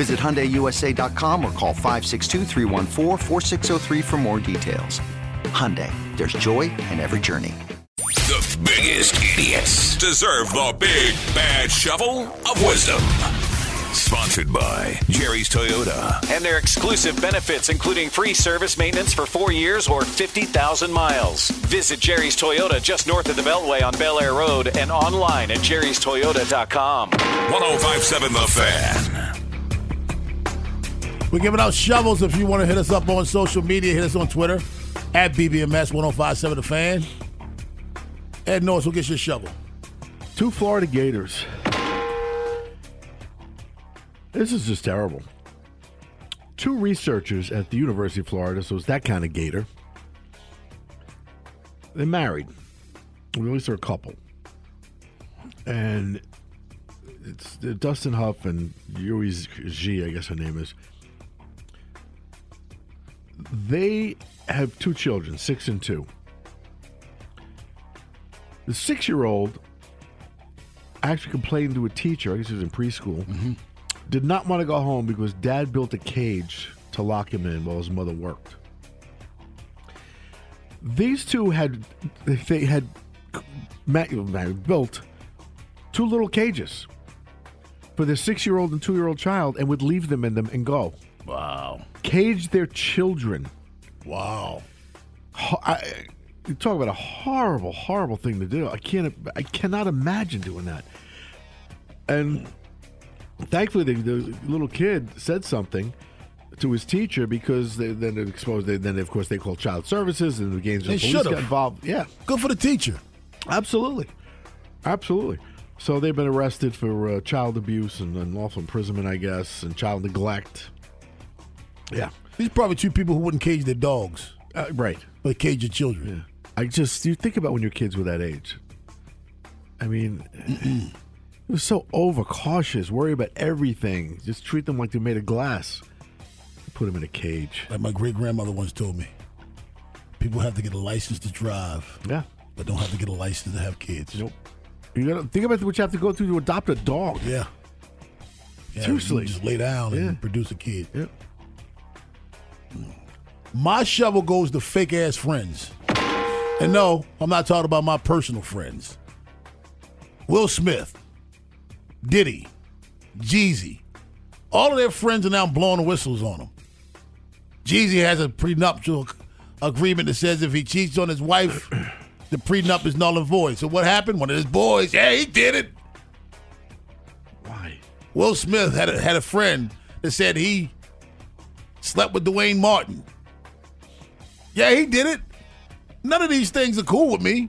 Visit HyundaiUSA.com or call 562 for more details. Hyundai, there's joy in every journey. The biggest idiots deserve the big bad shovel of wisdom. Sponsored by Jerry's Toyota. And their exclusive benefits, including free service maintenance for four years or 50,000 miles. Visit Jerry's Toyota just north of the Beltway on Bel Air Road and online at jerrystoyota.com. 1057 The Fan. We're giving out shovels. If you want to hit us up on social media, hit us on Twitter at BBMS 1057 The Fan. Ed Norris will get your shovel. Two Florida Gators. This is just terrible. Two researchers at the University of Florida, so it's that kind of gator. They're married. At least they're a couple. And it's Dustin Huff and Yui I guess her name is they have two children, six and two. The six year old actually complained to a teacher, I guess he was in preschool, mm-hmm. did not want to go home because dad built a cage to lock him in while his mother worked. These two had they had built two little cages for their six year old and two year old child and would leave them in them and go. Wow. Cage their children. Wow. I, you talk about a horrible, horrible thing to do. I can't. I cannot imagine doing that. And thankfully, the, the little kid said something to his teacher because they, then it exposed. They, then of course they called child services and the games. They should have involved. Yeah, good for the teacher. Absolutely, absolutely. So they've been arrested for uh, child abuse and unlawful imprisonment, I guess, and child neglect. Yeah. These are probably two people who wouldn't cage their dogs. Uh, right. But cage your children. Yeah. I just, you think about when your kids were that age. I mean, it was so overcautious, worry about everything. Just treat them like they're made of glass. Put them in a cage. Like my great grandmother once told me people have to get a license to drive. Yeah. But don't have to get a license to have kids. Nope. You gotta think about what you have to go through to adopt a dog. Yeah. yeah Seriously. just lay down yeah. and produce a kid. Yeah. My shovel goes to fake ass friends. And no, I'm not talking about my personal friends. Will Smith, Diddy, Jeezy, all of their friends are now blowing the whistles on him. Jeezy has a prenuptial agreement that says if he cheats on his wife, the prenup is null and void. So what happened? One of his boys, yeah, he did it. Why? Will Smith had a, had a friend that said he slept with Duane Martin. Yeah, he did it. None of these things are cool with me.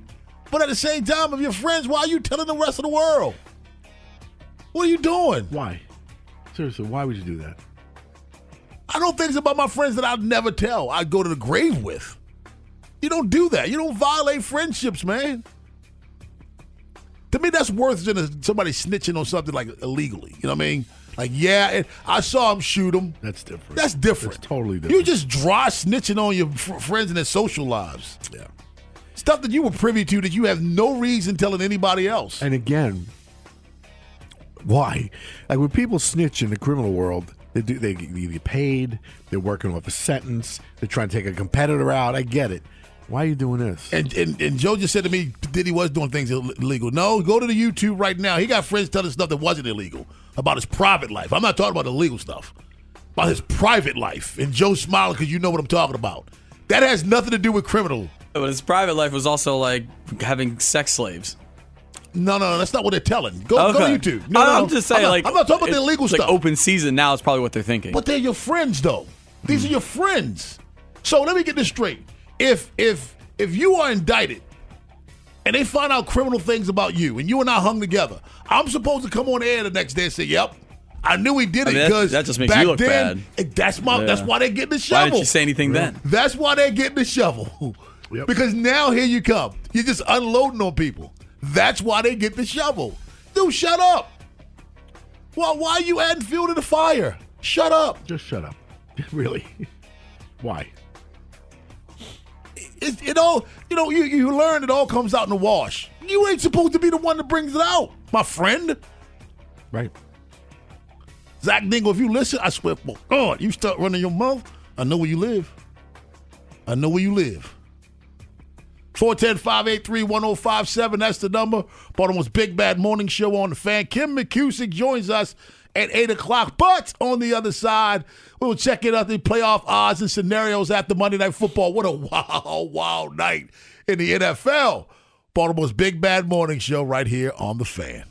But at the same time, if you're friends, why are you telling the rest of the world? What are you doing? Why? Seriously, why would you do that? I know things about my friends that I'd never tell. I'd go to the grave with. You don't do that. You don't violate friendships, man. To me, that's worse than somebody snitching on something like illegally. You know what I mean? Like, yeah, I saw him shoot him. That's different. That's different. That's totally different. You just dry snitching on your friends and their social lives. Yeah. Stuff that you were privy to that you have no reason telling anybody else. And again, why? Like when people snitch in the criminal world, they do they get paid. They're working off a sentence. They're trying to take a competitor out. I get it. Why are you doing this? And, and and Joe just said to me that he was doing things illegal. No, go to the YouTube right now. He got friends telling stuff that wasn't illegal about his private life. I'm not talking about the legal stuff. about his private life. And Joe smiling because you know what I'm talking about. That has nothing to do with criminal. But his private life was also like having sex slaves. No, no, no, that's not what they're telling. Go, go to YouTube. No, I'm no. just saying, I'm not, like I'm not talking about the illegal like stuff. open season now is probably what they're thinking. But they're your friends, though. These are your friends. So let me get this straight. If if if you are indicted and they find out criminal things about you and you and I hung together, I'm supposed to come on air the next day and say, "Yep, I knew he did I it mean, that- because that just makes back you look then, bad. That's my. Yeah. That's why they get the shovel. Why didn't you say anything then? That's why they're getting the shovel. Yep. Because now here you come. You're just unloading on people. That's why they get the shovel. Dude, shut up. Why, why are you adding fuel to the fire? Shut up. Just shut up. really? Why? It, it all, you know, you, you learn it all comes out in the wash. You ain't supposed to be the one that brings it out, my friend. Right. Zach Dingle, if you listen, I swear, for God, you start running your mouth. I know where you live. I know where you live. 410-583-1057, that's the number. Baltimore's Big Bad Morning Show on the fan. Kim McCusick joins us at 8 o'clock. But on the other side, we'll check in out the playoff odds and scenarios after Monday Night Football. What a wild, wild night in the NFL. Baltimore's Big Bad Morning Show right here on the fan.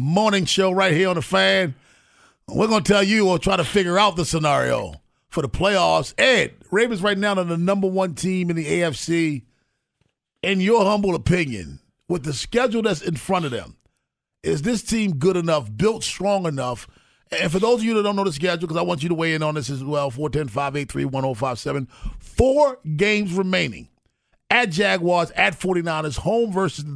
Morning Show right here on the fan. We're going to tell you or try to figure out the scenario for the playoffs. Ed, Ravens right now are the number one team in the AFC. In your humble opinion, with the schedule that's in front of them, is this team good enough, built strong enough? And for those of you that don't know the schedule, because I want you to weigh in on this as well, 410 583 1057. Four games remaining at Jaguars, at 49ers, home versus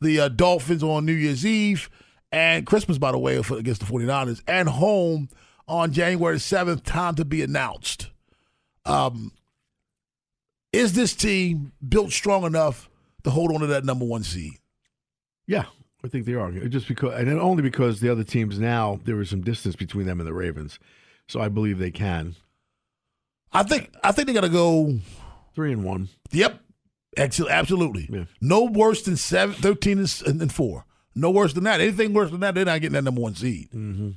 the uh, Dolphins on New Year's Eve, and Christmas, by the way, for- against the 49ers, and home on January 7th, time to be announced. Um, is this team built strong enough to hold on to that number one seed? Yeah, I think they are. Just because, and only because the other teams now there is some distance between them and the Ravens, so I believe they can. I think I think they got to go. Three and one. Yep, absolutely. Yeah. No worse than seven, 13 and, and four. No worse than that. Anything worse than that, they're not getting that number one seed. Mm-hmm.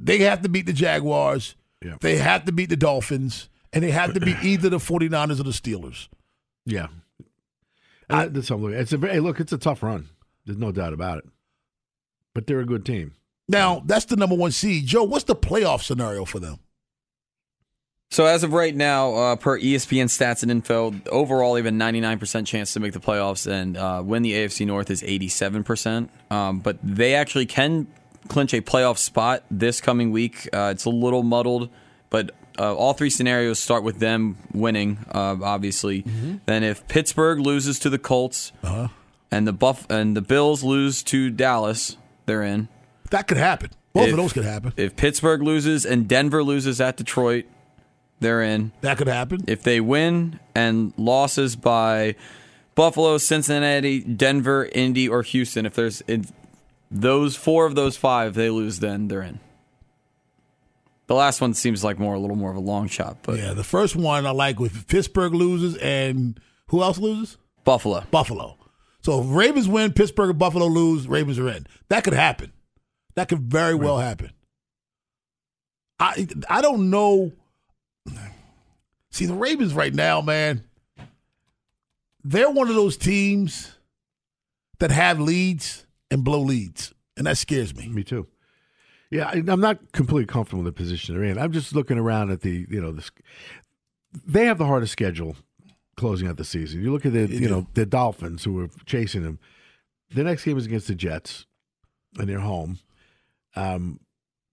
They have to beat the Jaguars. Yeah. They have to beat the Dolphins. And they have to beat either the 49ers or the Steelers. Yeah, that- that's something. It's a very hey, look. It's a tough run. There's no doubt about it. But they're a good team. Now, that's the number one seed. Joe, what's the playoff scenario for them? So as of right now, uh, per ESPN stats and info, overall even 99% chance to make the playoffs, and uh, win the AFC North is 87%. Um, but they actually can clinch a playoff spot this coming week. Uh, it's a little muddled, but uh, all three scenarios start with them winning, uh, obviously. Then if Pittsburgh loses to the Colts, and the Buff and the Bills lose to Dallas, they're in. That could happen. Both If- of those could happen. If Pittsburgh loses and Denver loses at Detroit, they're in. That could happen. If they win and losses by Buffalo, Cincinnati, Denver, Indy, or Houston, if there's if those four of those five they lose, then they're in. The last one seems like more a little more of a long shot, but Yeah, the first one I like with Pittsburgh loses and who else loses? Buffalo. Buffalo. So if Ravens win, Pittsburgh and Buffalo lose, Ravens are in. That could happen. That could very well happen. I I don't know. See the Ravens right now, man. They're one of those teams that have leads and blow leads, and that scares me. Me too. Yeah, I'm not completely comfortable in the position they're in. I'm just looking around at the, you know, the, they have the hardest schedule closing out the season. You look at the, you know, the Dolphins who are chasing them. The next game is against the Jets, and they're home. Um,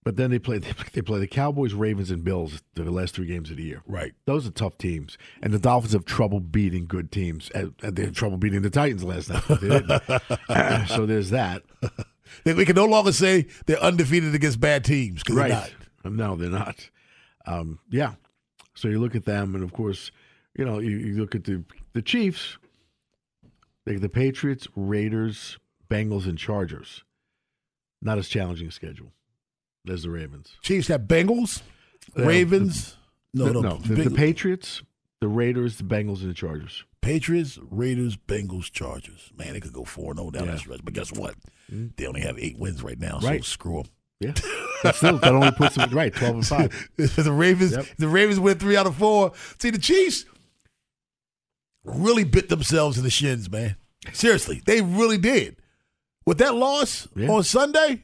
but then they play they play the Cowboys, Ravens, and Bills the last three games of the year. Right. Those are tough teams, and the Dolphins have trouble beating good teams. And they had trouble beating the Titans last night. So there's that. We can no longer say they're undefeated against bad teams because they're not. No, they're not. Um, yeah. So you look at them, and of course, you know, you, you look at the the Chiefs. They the Patriots, Raiders, Bengals, and Chargers. Not as challenging a schedule as the Ravens. Chiefs have Bengals, Yeah, Ravens. No, the, no, the, the Patriots, the Raiders, the Bengals, and the Chargers. Patriots, Raiders, Bengals, Chargers. Man, they could go four and zero down Yeah. that stretch. But guess what? Hmm? They only have eight wins right now. Right. So screw them. Yeah, but still, that only puts them right twelve and five. the Ravens, Yep. the Ravens win three out of four. See, the Chiefs really bit themselves in the shins, man. Seriously, they really did. With that loss Yeah. on Sunday,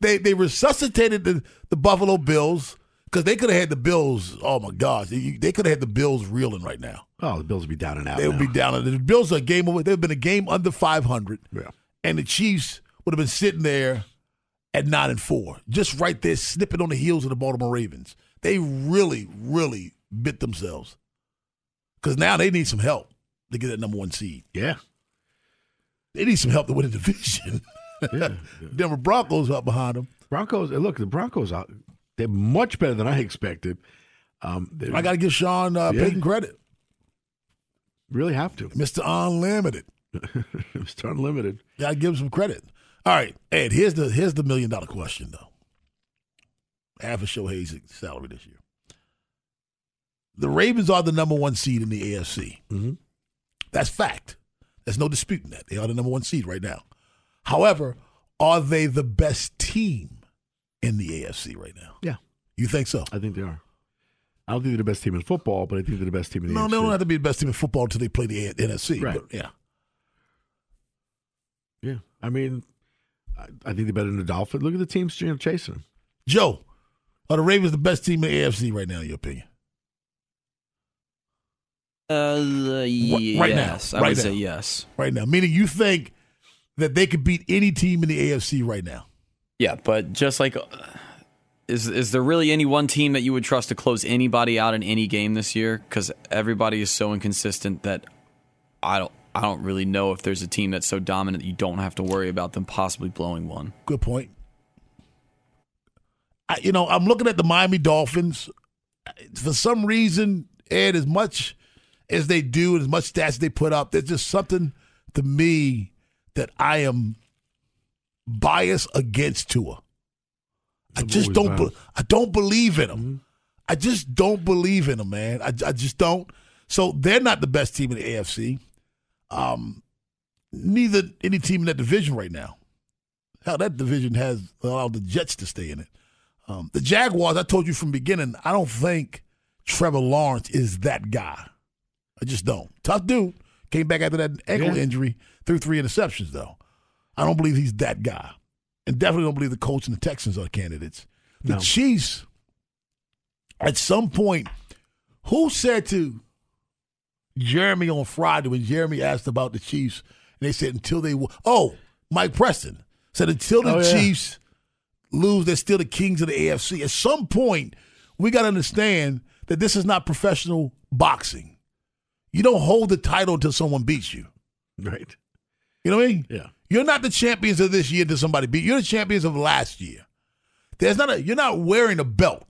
they they resuscitated the, the Buffalo Bills because they could have had the Bills. Oh my gosh, they, they could have had the Bills reeling right now. Oh, the Bills would be down and out. They would be now. down. The Bills are a game over. They've been a game under five hundred, Yeah. and the Chiefs would have been sitting there at nine and four, just right there, snipping on the heels of the Baltimore Ravens. They really, really bit themselves because now they need some help to get that number one seed. Yeah. They need some help to win the division. Yeah. Denver Broncos up behind them. Broncos. Look, the Broncos are they're much better than I expected. Um, I got to give Sean uh, Yeah. Payton credit, really have to. Mister Unlimited. Mr. unlimited. Got to give him some credit. All right, Ed. Here's the here's the million dollar question though. Half of Shohei's salary this year. The Ravens are the number one seed in the AFC. Mhm. That's fact. There's no disputing that. They are the number one seed right now. However, are they the best team in the AFC right now? Yeah, You think so? I think they are. I don't think they're the best team in football, but I think they're the best team in the No, AFC. they don't have to be the best team in football until they play the A- NFC. Right. But yeah. Yeah, I mean, I, I think they're better than the Dolphins. Look at the teams you know, chasing them. Joe, are the Ravens the best team in the AFC right now, in your opinion? Uh, Wh- right now, yes, I right would now. say yes. Right now. Meaning you think that they could beat any team in the AFC right now. Yeah, but just like, uh, is is there really any one team that you would trust to close anybody out in any game this year? Because everybody is so inconsistent that I don't I don't really know if there's a team that's so dominant that you don't have to worry about them possibly blowing one. Good point. I, you know, I'm looking at the Miami Dolphins. For some reason, Ed, as much as they do, and as much stats they put up, there's just something to me that I am biased against Tua. I I've just don't. Be, I don't believe in him. I just don't believe in him, man. I, I just don't. So they're not the best team in the AFC. Um, neither any team in that division right now. Hell, that division has allowed the Jets to stay in it. Um, the Jaguars, I told you from the beginning, I don't think Trevor Lawrence is that guy. I just don't. Tough dude. Came back after that ankle Yeah. injury, threw three interceptions, though. I don't believe he's that guy. And definitely don't believe the Colts and the Texans are candidates. The No. Chiefs, at some point, who said to Jeremy on Friday when Jeremy asked about the Chiefs, and they said until they w- oh Mike Preston said until the Oh, yeah. Chiefs lose, they're still the kings of the AFC. At some point, we got to understand that this is not professional boxing. You don't hold the title until someone beats you. Right. You know what I mean? Yeah. You're not the champions of this year until somebody beat you. You're the champions of last year. There's not a you're not wearing a belt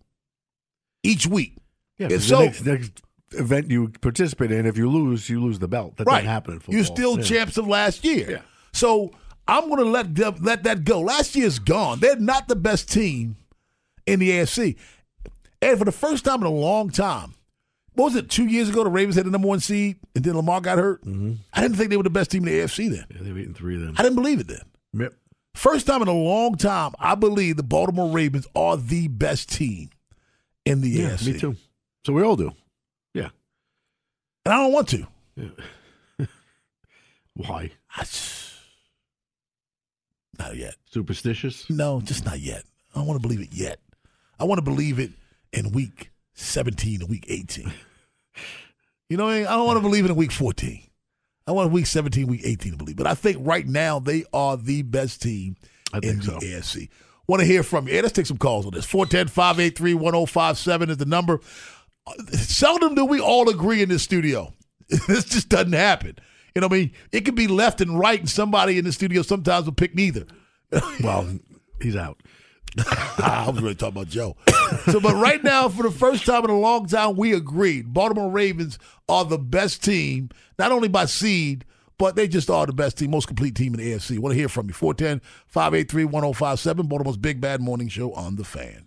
each week. Yeah. If so- the next, next event you participate in, if you lose, you lose the belt. That right. doesn't happen in football. You're still Yeah. champs of last year. Yeah. So I'm going to let them, let that go. Last year's gone. They're not the best team in the AFC. And for the first time in a long time, what was it, two years ago, the Ravens had the number one seed and then Lamar got hurt? Mm-hmm. I didn't think they were the best team in the AFC then. Yeah, they were eating three then. I didn't believe it then. Yep. First time in a long time, I believe the Baltimore Ravens are the best team in the Yeah, AFC. me too. So we all do. Yeah. And I don't want to. Why? I just- not yet. Superstitious? No, just not yet. I don't want to believe it yet. I want to believe it in week 17 and week 18. You know I don't want to believe in week 14. I want week 17, week 18 to believe. But I think right now they are the best team in the so. AFC. Want to hear from you. Hey, let's take some calls on this. 410 583 1057 is the number. Seldom do we all agree in this studio. this just doesn't happen. You know what I mean? It could be left and right, and somebody in the studio sometimes will pick neither. Well, he's out. I was really talking about Joe. So, but right now, for the first time in a long time, we agreed. Baltimore Ravens are the best team, not only by seed, but they just are the best team, most complete team in the AFC. Want to hear from you. 410 583 1057, Baltimore's Big Bad Morning Show on The Fan.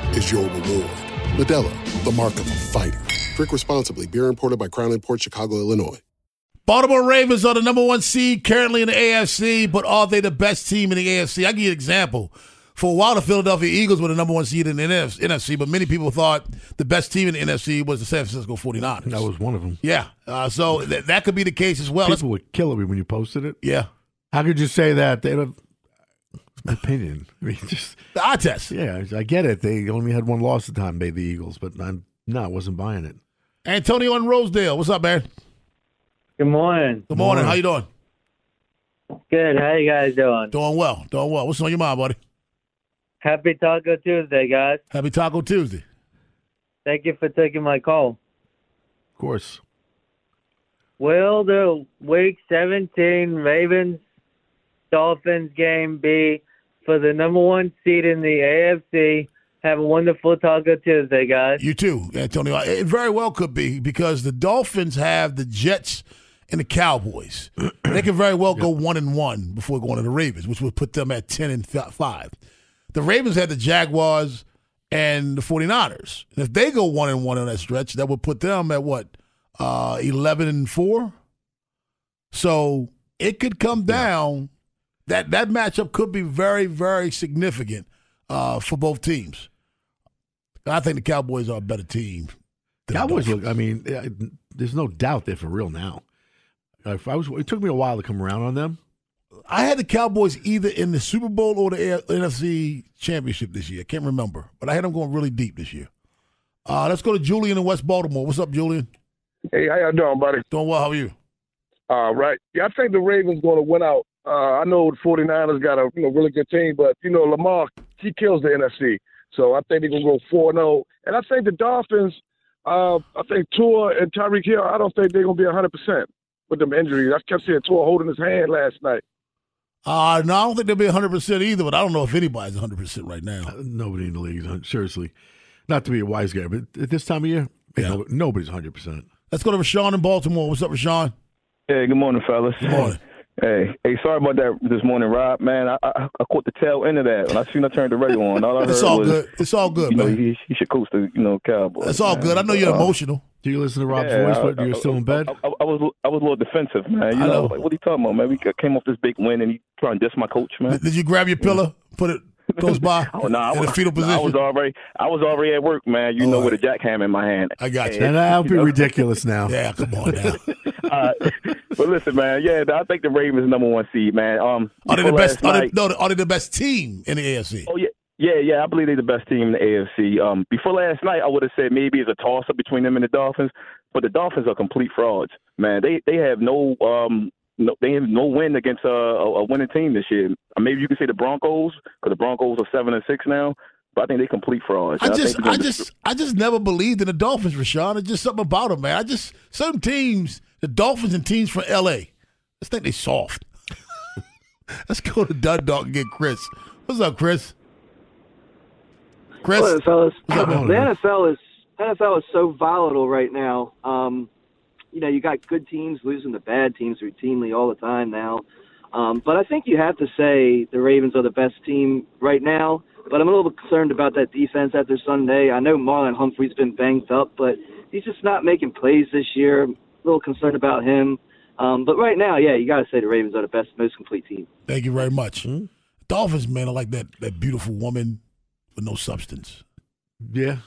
is your reward. Modelo, the mark of a fighter. Drink responsibly. Beer imported by Crown Imports Chicago, Illinois. Baltimore Ravens are the number one seed currently in the AFC, but are they the best team in the AFC? I give you an example. For a while, the Philadelphia Eagles were the number one seed in the NFC, but many people thought the best team in the NFC was the San Francisco 49ers. That was one of them. Yeah. Uh, so th- that could be the case as well. People would kill me when you posted it. Yeah. How could you say that? They don't. It's my opinion. I mean, just the eye test. Yeah, I get it. They only had one loss at the time, made the Eagles, but I'm no, I wasn't buying it. Antonio in Rosedale. What's up, man? Good morning. Good morning. How you doing? Good. How you guys doing? Doing well. Doing well. What's on your mind, buddy? Happy Taco Tuesday, guys. Happy Taco Tuesday. Thank you for taking my call. Of course. Will the Week 17 Ravens Dolphins game be for the number one seed in the AFC? Have a wonderful Taco Tuesday, guys. You too, Antonio. It very well could be because the Dolphins have the Jets and the Cowboys. they could very well go one and one before going to the Ravens, which would put them at ten and five. The Ravens had the Jaguars and the 49ers. And if they go one and one on that stretch, that would put them at what? Uh, 11 and 4. So it could come down. That that matchup could be very, very significant uh, for both teams. I think the Cowboys are a better team. than Cowboys Dolphins. look. I mean, there's no doubt they're for real now. If I was, it took me a while to come around on them. I had the Cowboys either in the Super Bowl or the NFC Championship this year. I can't remember, but I had them going really deep this year. Uh, let's go to Julian in West Baltimore. What's up, Julian? Hey, how y'all doing, buddy? Doing well. How are you? All right. Yeah, I think the Ravens going to win out. Uh, I know the 49ers got a you know really good team, but you know Lamar he kills the NFC, so I think they're gonna go four zero. And I think the Dolphins. Uh, I think Tua and Tyreek Hill. I don't think they're gonna be hundred percent with them injuries. I kept seeing Tua holding his hand last night. Uh, no, I don't think they'll be 100% either, but I don't know if anybody's 100% right now. Uh, Nobody in the league, is- seriously. Not to be a wise guy, but at this time of year, ain't no- nobody's 100%. Let's go to Rashawn in Baltimore. What's up, Rashawn? Hey, good morning, fellas. Good morning. Hey, hey, sorry about that this morning, Rob. Man, I, I, I caught the tail end of that. When I seen I turned the radio on, all I heard It's all was, good. It's all good, you know, man. he, he should coach the, you know, Cowboys. It's all man. good. I know you're Uh, emotional. Do you listen to Rob's yeah, voice I- when you're I- still in bed? I, I, I was I was a little defensive, man. You I know, know. like what are you talking about, man? We came off this big win, and you trying to diss my coach, man. Did you grab your pillow, put it close by Oh, no, I in was, a fetal no, I was already I was already at work, man. You All know, right. with a jackhammer in my hand. I got you. And that'll be ridiculous now. Yeah, come on now. Uh, but listen, man. Yeah, I think the Ravens number one seed, man. Um, Are they the best? last Are they, no, are they the best team in the AFC? Oh yeah, yeah, yeah. I believe they're the best team in the AFC. Um, before last night, I would have said maybe it's a toss up between them and the Dolphins, but the Dolphins are complete frauds. Man, they they have no um. No, they have no win against a, a, a winning team this year. Uh, Maybe you can say the Broncos, because the Broncos are seven and six now. But I think they complete frauds. I And just, think I gonna just, I just never believed in the Dolphins, Rashawn. It's just something about them, man. I just some teams, the Dolphins and teams from LA, I just think they soft. Let's go to Dundalk and get Chris. What's up, Chris? Chris, Hello, fellas. What's up, the? NFL is NFL is so volatile right now. Um, you know, you got good teams losing to bad teams routinely all the time now. Um, but I think you have to say the Ravens are the best team right now. But I'm a little concerned about that defense after Sunday. I know Marlon Humphrey's been banged up, but he's just not making plays this year. I'm A little concerned about him. Um, but right now, yeah, you got to say the Ravens are the best, most complete team. Thank you very much. Hmm? Dolphins, man, are like that that beautiful woman with no substance. Yeah.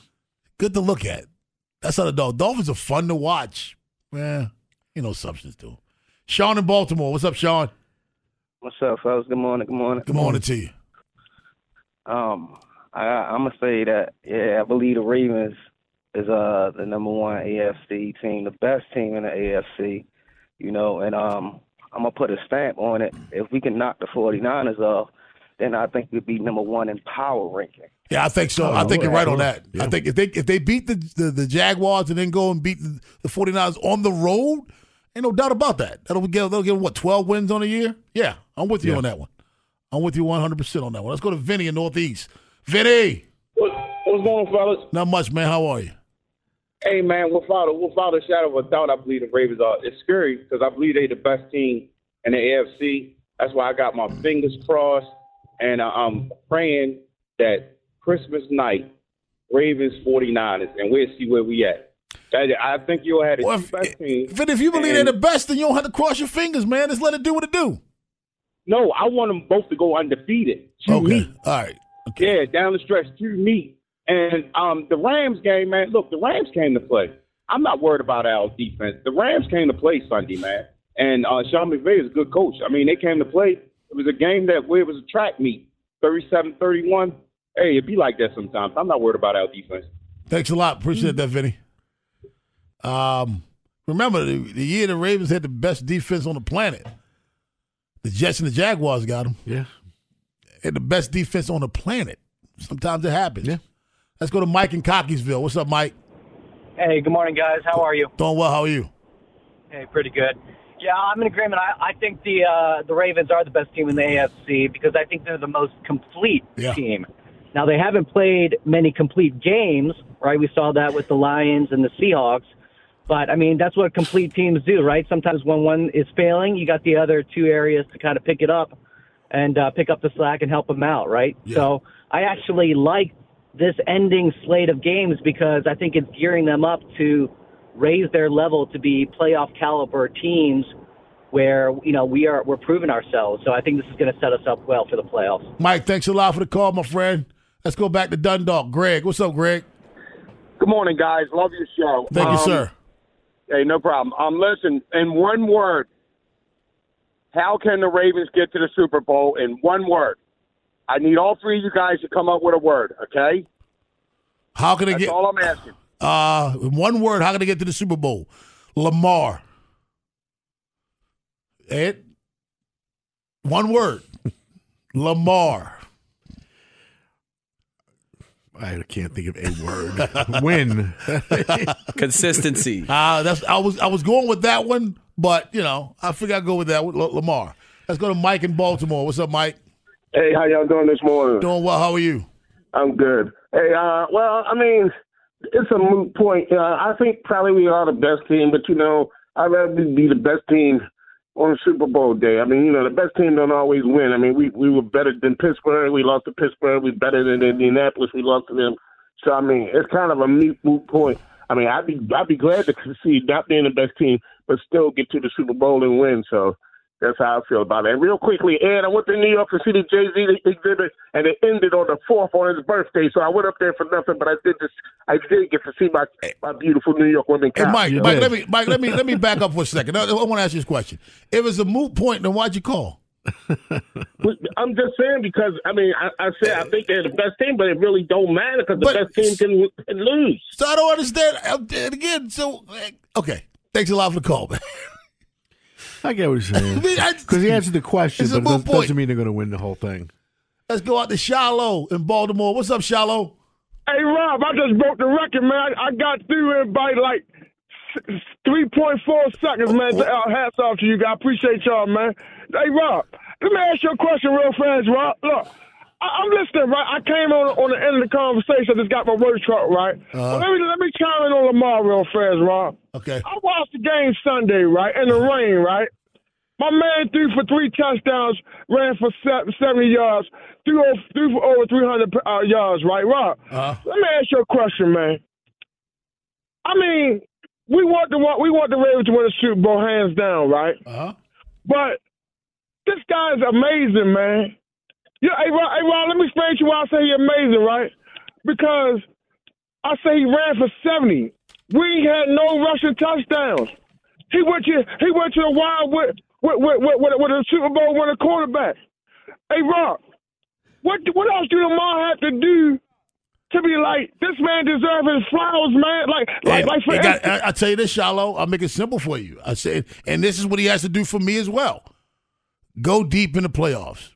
Good to look at. That's how the dog. Dolphins are fun to watch. Man, ain't no substance to 'em. Sean in Baltimore. What's up, Sean? What's up, fellas? Good morning. Good morning. Good morning to you. Um, I, I'm gonna say that yeah, I believe the Ravens is uh the number one AFC team, the best team in the AFC. You know, and um, I'm gonna put a stamp on it. If we can knock the 49ers off, then I think we'd be number one in power ranking. Yeah, I think so. I think you're right on that. I think if they if they beat the, the, the Jaguars and then go and beat the, the 49ers on the road, ain't no doubt about that. That'll get they'll get what 12 wins on a year. Yeah, I'm with you Yeah. on that one. I'm with you 100 percent on that one. Let's go to Vinny in Northeast. Vinny, What, what's going on, fellas? not much, man. How are you? Hey, man, without a, without a shadow of a doubt, I believe the Ravens are. It's scary because I believe they're the best team in the AFC. That's why I got my mm. fingers crossed, and I'm praying that Christmas night, Ravens 49ers, and we'll see where we at. I think you'll have the Well, best teams. Vinny, if you believe and- they're the best, then you don't have to cross your fingers, man. Just let it do what it do. No, I want them both to go undefeated. Two Okay, meet. all right. Yeah, down the stretch, two meet. And um, the Rams game, man. Look, the Rams came to play. I'm not worried about our defense. The Rams came to play Sunday, man. And uh, Sean McVay is a good coach. I mean, they came to play. It was a game that where it was a track meet, 37-31. Hey, it'd be like that sometimes. I'm not worried about our defense. Thanks a lot. Appreciate that, Vinny. Um, remember the, the year the Ravens had the best defense on the planet. The Jets and the Jaguars got them. Yeah, had the best defense on the planet. Sometimes it happens. Yeah. Let's go to Mike in Cockeysville. What's up, Mike? Hey, good morning, guys. How are you? Doing well. How are you? Hey, pretty good. Yeah, I'm in agreement. I, I think the uh, the Ravens are the best team in the AFC because I think they're the most complete Yeah. team. Now they haven't played many complete games, right? We saw that with the Lions and the Seahawks. But I mean, that's what complete teams do, right? Sometimes when one is failing, you got the other two areas to kind of pick it up and uh, pick up the slack and help them out, right? So I actually like this ending slate of games because I think it's gearing them up to raise their level to be playoff caliber teams where you know we are we're proving ourselves. So I think this is going to set us up well for the playoffs. Mike, thanks a lot for the call, my friend. Let's go back to Dundalk. Greg, what's up, Greg? Good morning, guys. Love your show. Thank you, Um, sir. Hey, no problem. Um, listen, in one word, how can the Ravens get to the Super Bowl? In one word, I need all three of you guys to come up with a word. Okay? How can they That's get? all I'm asking. Uh, in one word, how can they get to the Super Bowl? Lamar. Ed. One word. Lamar. I can't think of a word. Win. Consistency. Uh, that's I was I was going with that one, but you know I figured I'd go with that with L- Lamar. Let's go to Mike in Baltimore. What's up, Mike? Hey, how y'all doing this morning? Doing well. How are you? I'm good. Hey, uh, well, I mean, it's a moot point. Uh, I think probably we are the best team, but you know, I'd rather be the best team on Super Bowl day. I mean, you know, the best team don't always win. I mean, we we were better than Pittsburgh. We lost to Pittsburgh. We better than Indianapolis. We lost to them. So I mean, it's kind of a moot, moot point. I mean, I'd be I'd be glad to concede not being the best team, but still get to the Super Bowl and win. So that's how I feel about it. And real quickly, Ed, I went to New York to see the Jay Z exhibit, and it ended on the fourth on his birthday. So I went up there for nothing, but I did this. I did get to see my my beautiful New York women. Hey. Mike, Mike, let me, Mike, let me, let me back up for a second. I, I want to ask you this question. If it's a moot point, then why'd you call? I'm just saying because I mean I, I said I think they're the best team, but it really don't matter because the best team can, can lose. So I don't understand. And again, so eh, okay. Thanks a lot for the call, man. I get what you're saying. Because he answered the question, It's but it doesn't, doesn't mean they're going to win the whole thing. Let's go out to Shiloh in Baltimore. What's up, Shiloh? Hey Rob, I just broke the record, man. I, I got through it by like three point four seconds, man. Uh, hats off to you guys. Appreciate y'all, man. Hey Rob, let me ask you a question real fast, Rob. Look, I, I'm listening, right? I came on on the end of the conversation. I just got my words cut, right? Uh-huh. But let me let me chime in on Lamar real fast, Rob. Okay. I watched the game Sunday, right? In the rain, right? My man threw for three touchdowns, ran for 70 yards, threw, over, threw for over 300 uh, yards, right, Rob? Uh-huh. Let me ask you a question, man. I mean, we want the we want the Ravens to win the Super Bowl hands down, right? Uh-huh. But this guy's amazing, man. Yeah, hey, Rob, hey, Rob, let me explain to you why I say he's amazing, right? Because I say he ran for 70. We had no rushing touchdowns. He went to he went to the wild with with with, with, with, with a Super Bowl winning quarterback. Hey, Rob, what what else do Lamar have to do to be like this man deserves his flowers, man? Like like like for got- I, I tell you this, Shiloh. I'll make it simple for you. I said, and this is what he has to do for me as well. Go deep in the playoffs.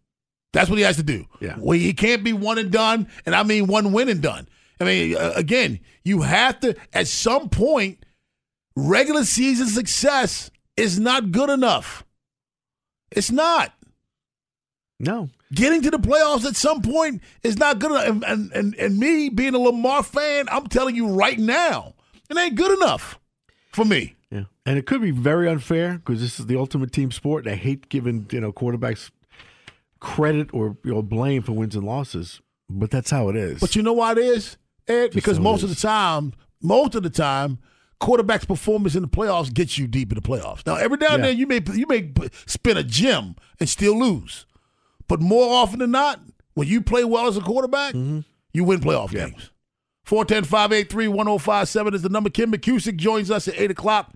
That's what he has to do. Yeah. Well, he can't be one and done, and I mean one win and done. I mean, uh, again, you have to at some point. Regular season success is not good enough. It's not. No. Getting to the playoffs at some point is not good enough. And, and, and, and me being a Lamar fan, I'm telling you right now, it ain't good enough for me. Yeah, and it could be very unfair because this is the ultimate team sport. And I hate giving you know quarterbacks credit or you know blame for wins and losses, but that's how it is. But you know why it is, Ed? Because most of the time, most of the time, quarterback's performance in the playoffs gets you deep in the playoffs. Now, every now and Yeah. then, you may you may spin a gem and still lose, but more often than not, when you play well as a quarterback, Mm-hmm. you win playoff games. 410-583-1057 is the number. Kim McCusick joins us at 8 o'clock.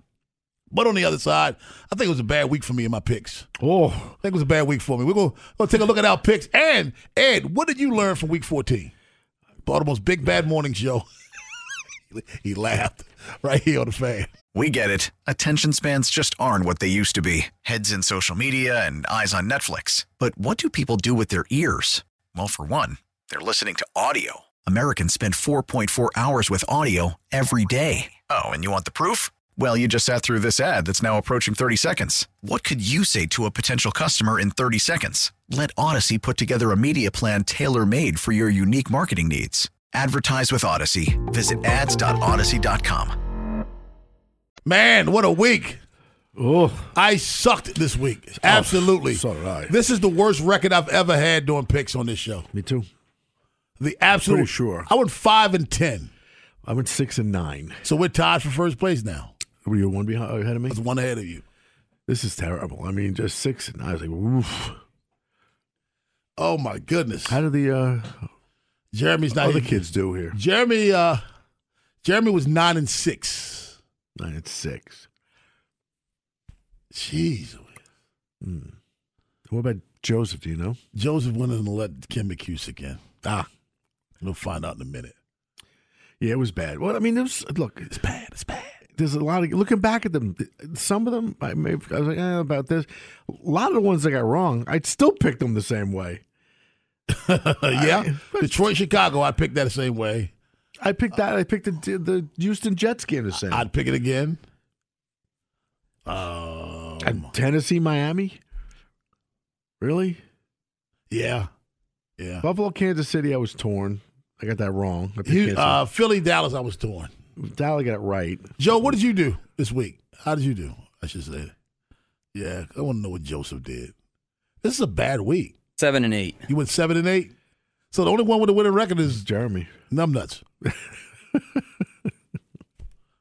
But on the other side, I think it was a bad week for me in my picks. Oh. I think it was a bad week for me. We're going to take a look at our picks. And, Ed, what did you learn from week 14? Baltimore's Big Bad Morning Show. he laughed right here on the fan. We get it. Attention spans just aren't what they used to be heads in social media and eyes on Netflix. But what do people do with their ears? Well, for one, they're listening to audio. Americans spend 4.4 hours with audio every day. Oh, and you want the proof? Well, you just sat through this ad that's now approaching 30 seconds. What could you say to a potential customer in 30 seconds? Let Audacy put together a media plan tailor made for your unique marketing needs. Advertise with Audacy. Visit ads.audacy.com. Man, what a week. Oh, I sucked this week. Oh, Absolutely. so did I. This is the worst record I've ever had doing picks on this show. Me too. The absolute. Pretty sure. I went five and ten. I went six and nine. So we're tied for first place now. Were you one behind ahead of me? I was one ahead of you. This is terrible. I mean, just six and I was like, oof. Oh my goodness. How did the uh, Jeremy's not other even- kids do here? Jeremy. Uh, Jeremy was nine and six. Nine and six. Jeez. Hmm. What about Joseph? Do you know? Joseph went in and let Kim McCusick in. Ah, we'll find out in a minute. Yeah, it was bad. Well, I mean, it was look. It's bad. It's bad. There's a lot of looking back at them. Some of them, I may. have- I was like, eh, about this. A lot of the ones I got wrong, I'd still pick them the same way. yeah, Detroit, Chicago. I picked that the same way. I picked that. I picked the the Houston Jets game the same. I'd pick it again. Um, And Tennessee, Miami. Really? yeah, yeah. Buffalo, Kansas City. I was torn. I got that wrong. I picked uh, Philly, Dallas. I was torn. Dallas got it right. Joe, what did you do this week? How did you do? I should say. Yeah, I want to know what Joseph did. This is a bad week. Seven and eight. You went seven and eight. So the only one with a winning record is Jeremy. Numbnuts.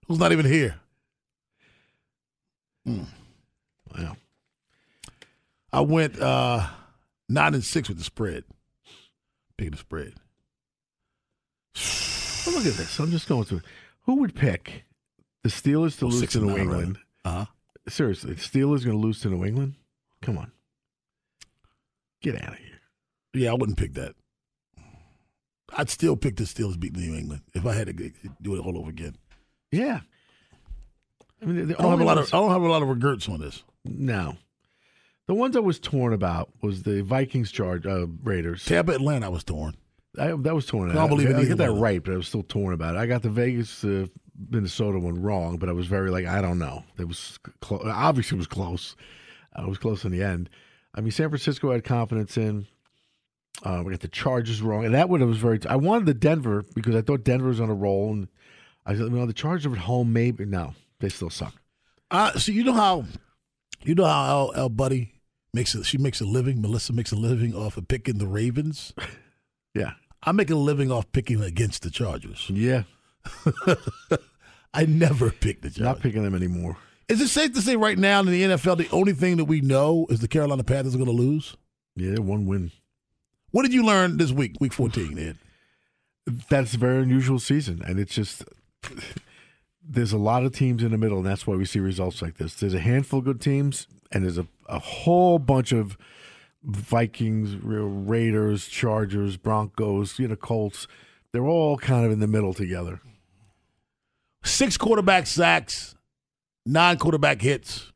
Who's not even here. Hmm. Wow. I went uh, nine and six with the spread. Picking the spread. Well, look at this. I'm just going through. Who would pick the Steelers to Well, lose to New? England? Uh-huh. Seriously, the Steelers going to lose to New England? Come on. Get out of here. Yeah, I wouldn't pick that. I'd still pick the Steelers beating New England if I had to do it all over again. Yeah. I mean, I don't have a lot ones- of I don't have a lot of regrets on this. No. The ones I was torn about was the Vikings charge uh, Raiders. Tampa Atlanta I was torn. I, that was torn. I don't believe I, I get that one of them. right, but I was still torn about it. I got the Vegas uh, Minnesota one wrong, but I was very like I don't know. It was close. Obviously, it was close. Uh, it was close in the end. I mean, San Francisco I had confidence in. Uh, we got the Chargers wrong, and that one I was very. I wanted the Denver because I thought Denver was on a roll, and I said, "Well, the Chargers at home, maybe." No, they still suck. Uh, so you know how you know how our, our buddy makes a, she makes a living. Melissa makes a living off of picking the Ravens. Yeah, I make a living off picking against the Chargers. Yeah, I never pick the Chargers. not picking them anymore. Is it safe to say right now in the NFL the only thing that we know is the Carolina Panthers are going to lose? Yeah, one win. What did you learn this week, week fourteen, Ed? That's a very unusual season, and it's just there's a lot of teams in the middle, and that's why we see results like this. There's a handful of good teams, and there's a, a whole bunch of Vikings, Raiders, Chargers, Broncos, you know, Colts. They're all kind of in the middle together. Six quarterback sacks, nine quarterback hits,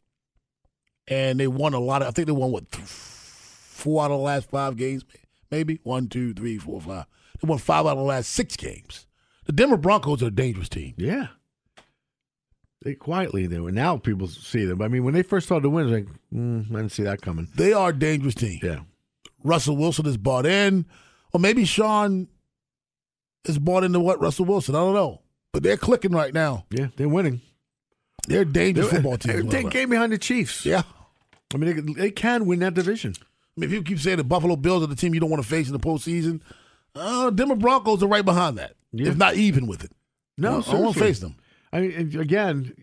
and they won a lot of. I think they won what th- four out of the last five games, maybe one, two, three, four, five. They won five out of the last six games. The Denver Broncos are a dangerous team. Yeah. They quietly do, and now people see them. I mean, when they first started to win, like, mm, I didn't see that coming. They are a dangerous team. Yeah. Russell Wilson is bought in, or maybe Sean is bought into what Russell Wilson. I don't know, but they're clicking right now. Yeah, they're winning. They're a dangerous They're- football team. They game behind the Chiefs. Yeah. I mean, they, they can win that division. I mean, people keep saying the Buffalo Bills are the team you don't want to face in the postseason. Uh, Denver Broncos are right behind that, Yeah. if not even with it. No, I don't want to face them. I mean, again,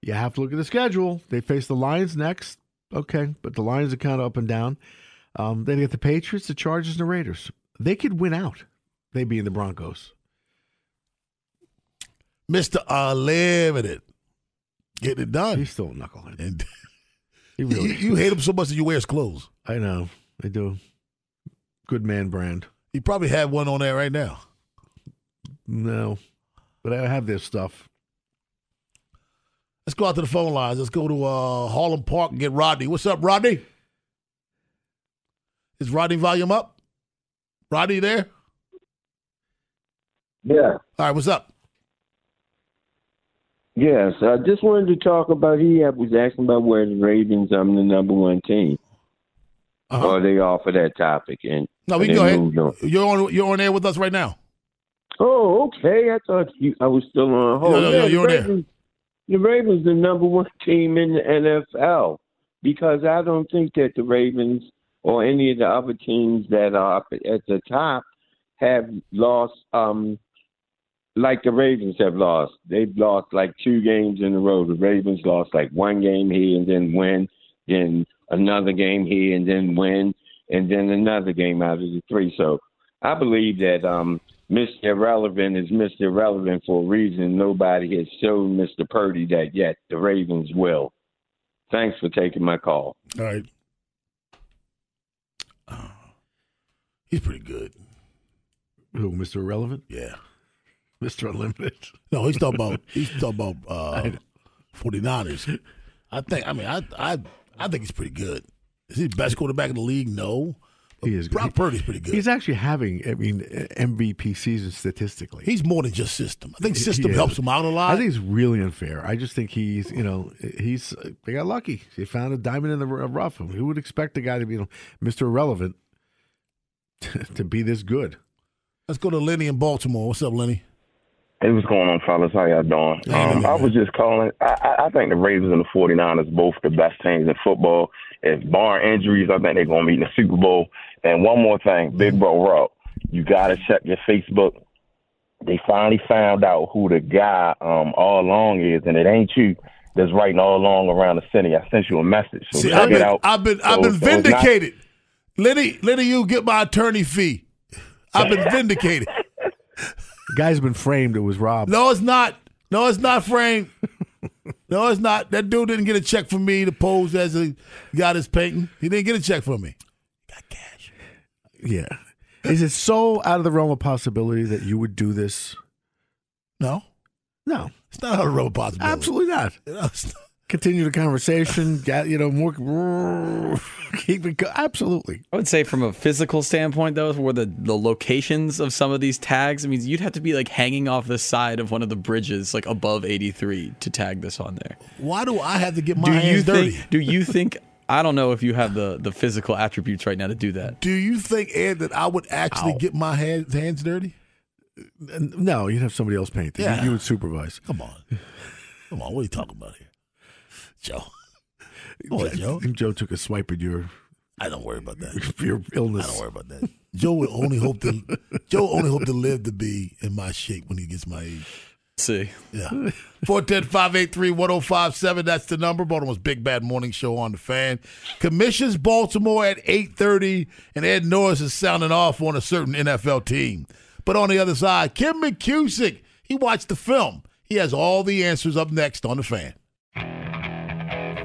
you have to look at the schedule. They face the Lions next. Okay, but the Lions are kind of up and down. Um, then you get the Patriots, the Chargers, and the Raiders. They could win out. They being the Broncos. Mister Unlimited, getting it done. He's still a knucklehead. And He you, really you hate him so much that you wear his clothes. I know. I do. Good man brand. You probably have one on there right now. No, but I have this stuff. Let's go out to the phone lines. Let's go to uh, Harlem Park and get Rodney. What's up, Rodney? Is Rodney volume up? Rodney there? Yeah. All right, what's up? Yes, I just wanted to talk about. He was asking about where the Ravens are the number one team. Or they off of that topic and Uh-huh. No, we and go ahead. on. You're on. You're on air with us right now. Oh, okay. I thought you, I was still on hold. No, no, no, you're there. Ravens, The Ravens the number one team in the NFL because I don't think that the Ravens or any of the other teams that are up at the top have lost um like the Ravens have lost. They've lost like two games in a row. The Ravens lost like one game here and then win, then another game here and then win, and then another game out of the three. So I believe that um Mr. Irrelevant is Mr. Irrelevant for a reason. Nobody has shown Mr. Purdy that yet. The Ravens will. Thanks for taking my call. All right. He's pretty good. Who, Mr. Irrelevant? Yeah. Mr. Unlimited. No, he's talking about he's talking about uh, 49ers. I think. I mean, I I I think he's pretty good. Is he the best quarterback in the league? No. He is good. Brock Purdy's pretty good. He's actually having, I mean, MVP season statistically. He's more than just system. I think system Yeah. helps him out a lot. I think it's really unfair. I just think he's, you know, he's they got lucky. They found a diamond in the rough. Who would expect a guy to be, you know, Mr. Irrelevant to, to be this good? Let's go to Lenny in Baltimore. What's up, Lenny? Hey, what's going on, fellas? How y'all doing? Um, I was just calling. I, I I think the Ravens and the 49ers both the best teams in football. If barring injuries, I think they're going to be in the Super Bowl. And one more thing, Big Bro Rob, you got to check your Facebook. They finally found out who the guy um, all along is, and it ain't you that's writing all along around the city. I sent you a message. So See, check I've it been, out. I've been, So- I've been so not- vindicated. Liddy, Liddy, you get my attorney fee. I've been vindicated. Guy's been framed. It was Rob. No, it's not. No, it's not framed. No, it's not. That dude didn't get a check from me to pose as a got his painting. He didn't get a check from me. He got cash. Yeah. Is it so out of the realm of possibility that you would do this? No. No. It's not out of the realm of possibility. Absolutely not. You know, it's not- Continue the conversation. Get you know more. Keep it. Go- absolutely. I would say from a physical standpoint, though, where the, the locations of some of these tags, I mean, you'd have to be like hanging off the side of one of the bridges, like above 83, to tag this on there. Why do I have to get my do hands you dirty? think? Do you think? I don't know if you have the the physical attributes right now to do that. Do you think, Ed, that I would actually get my hands, hands dirty? No, you'd have somebody else paint. it. You- Yeah. You, would supervise. Come on. Come on. What are you talking about here? Joe. Come on, Joe. Joe took a swipe at your I don't worry about that. your illness. I don't worry about that. Joe will only hope to Joe only hope to live to be in my shape when he gets my age. see. Yeah. 410-583-1057. That's the number. Baltimore's Big Bad Morning Show on the fan. Commissions Baltimore at 830, and Ed Norris is sounding off on a certain NFL team. But on the other side, Kim McCusick, he watched the film. He has all the answers up next on the fan.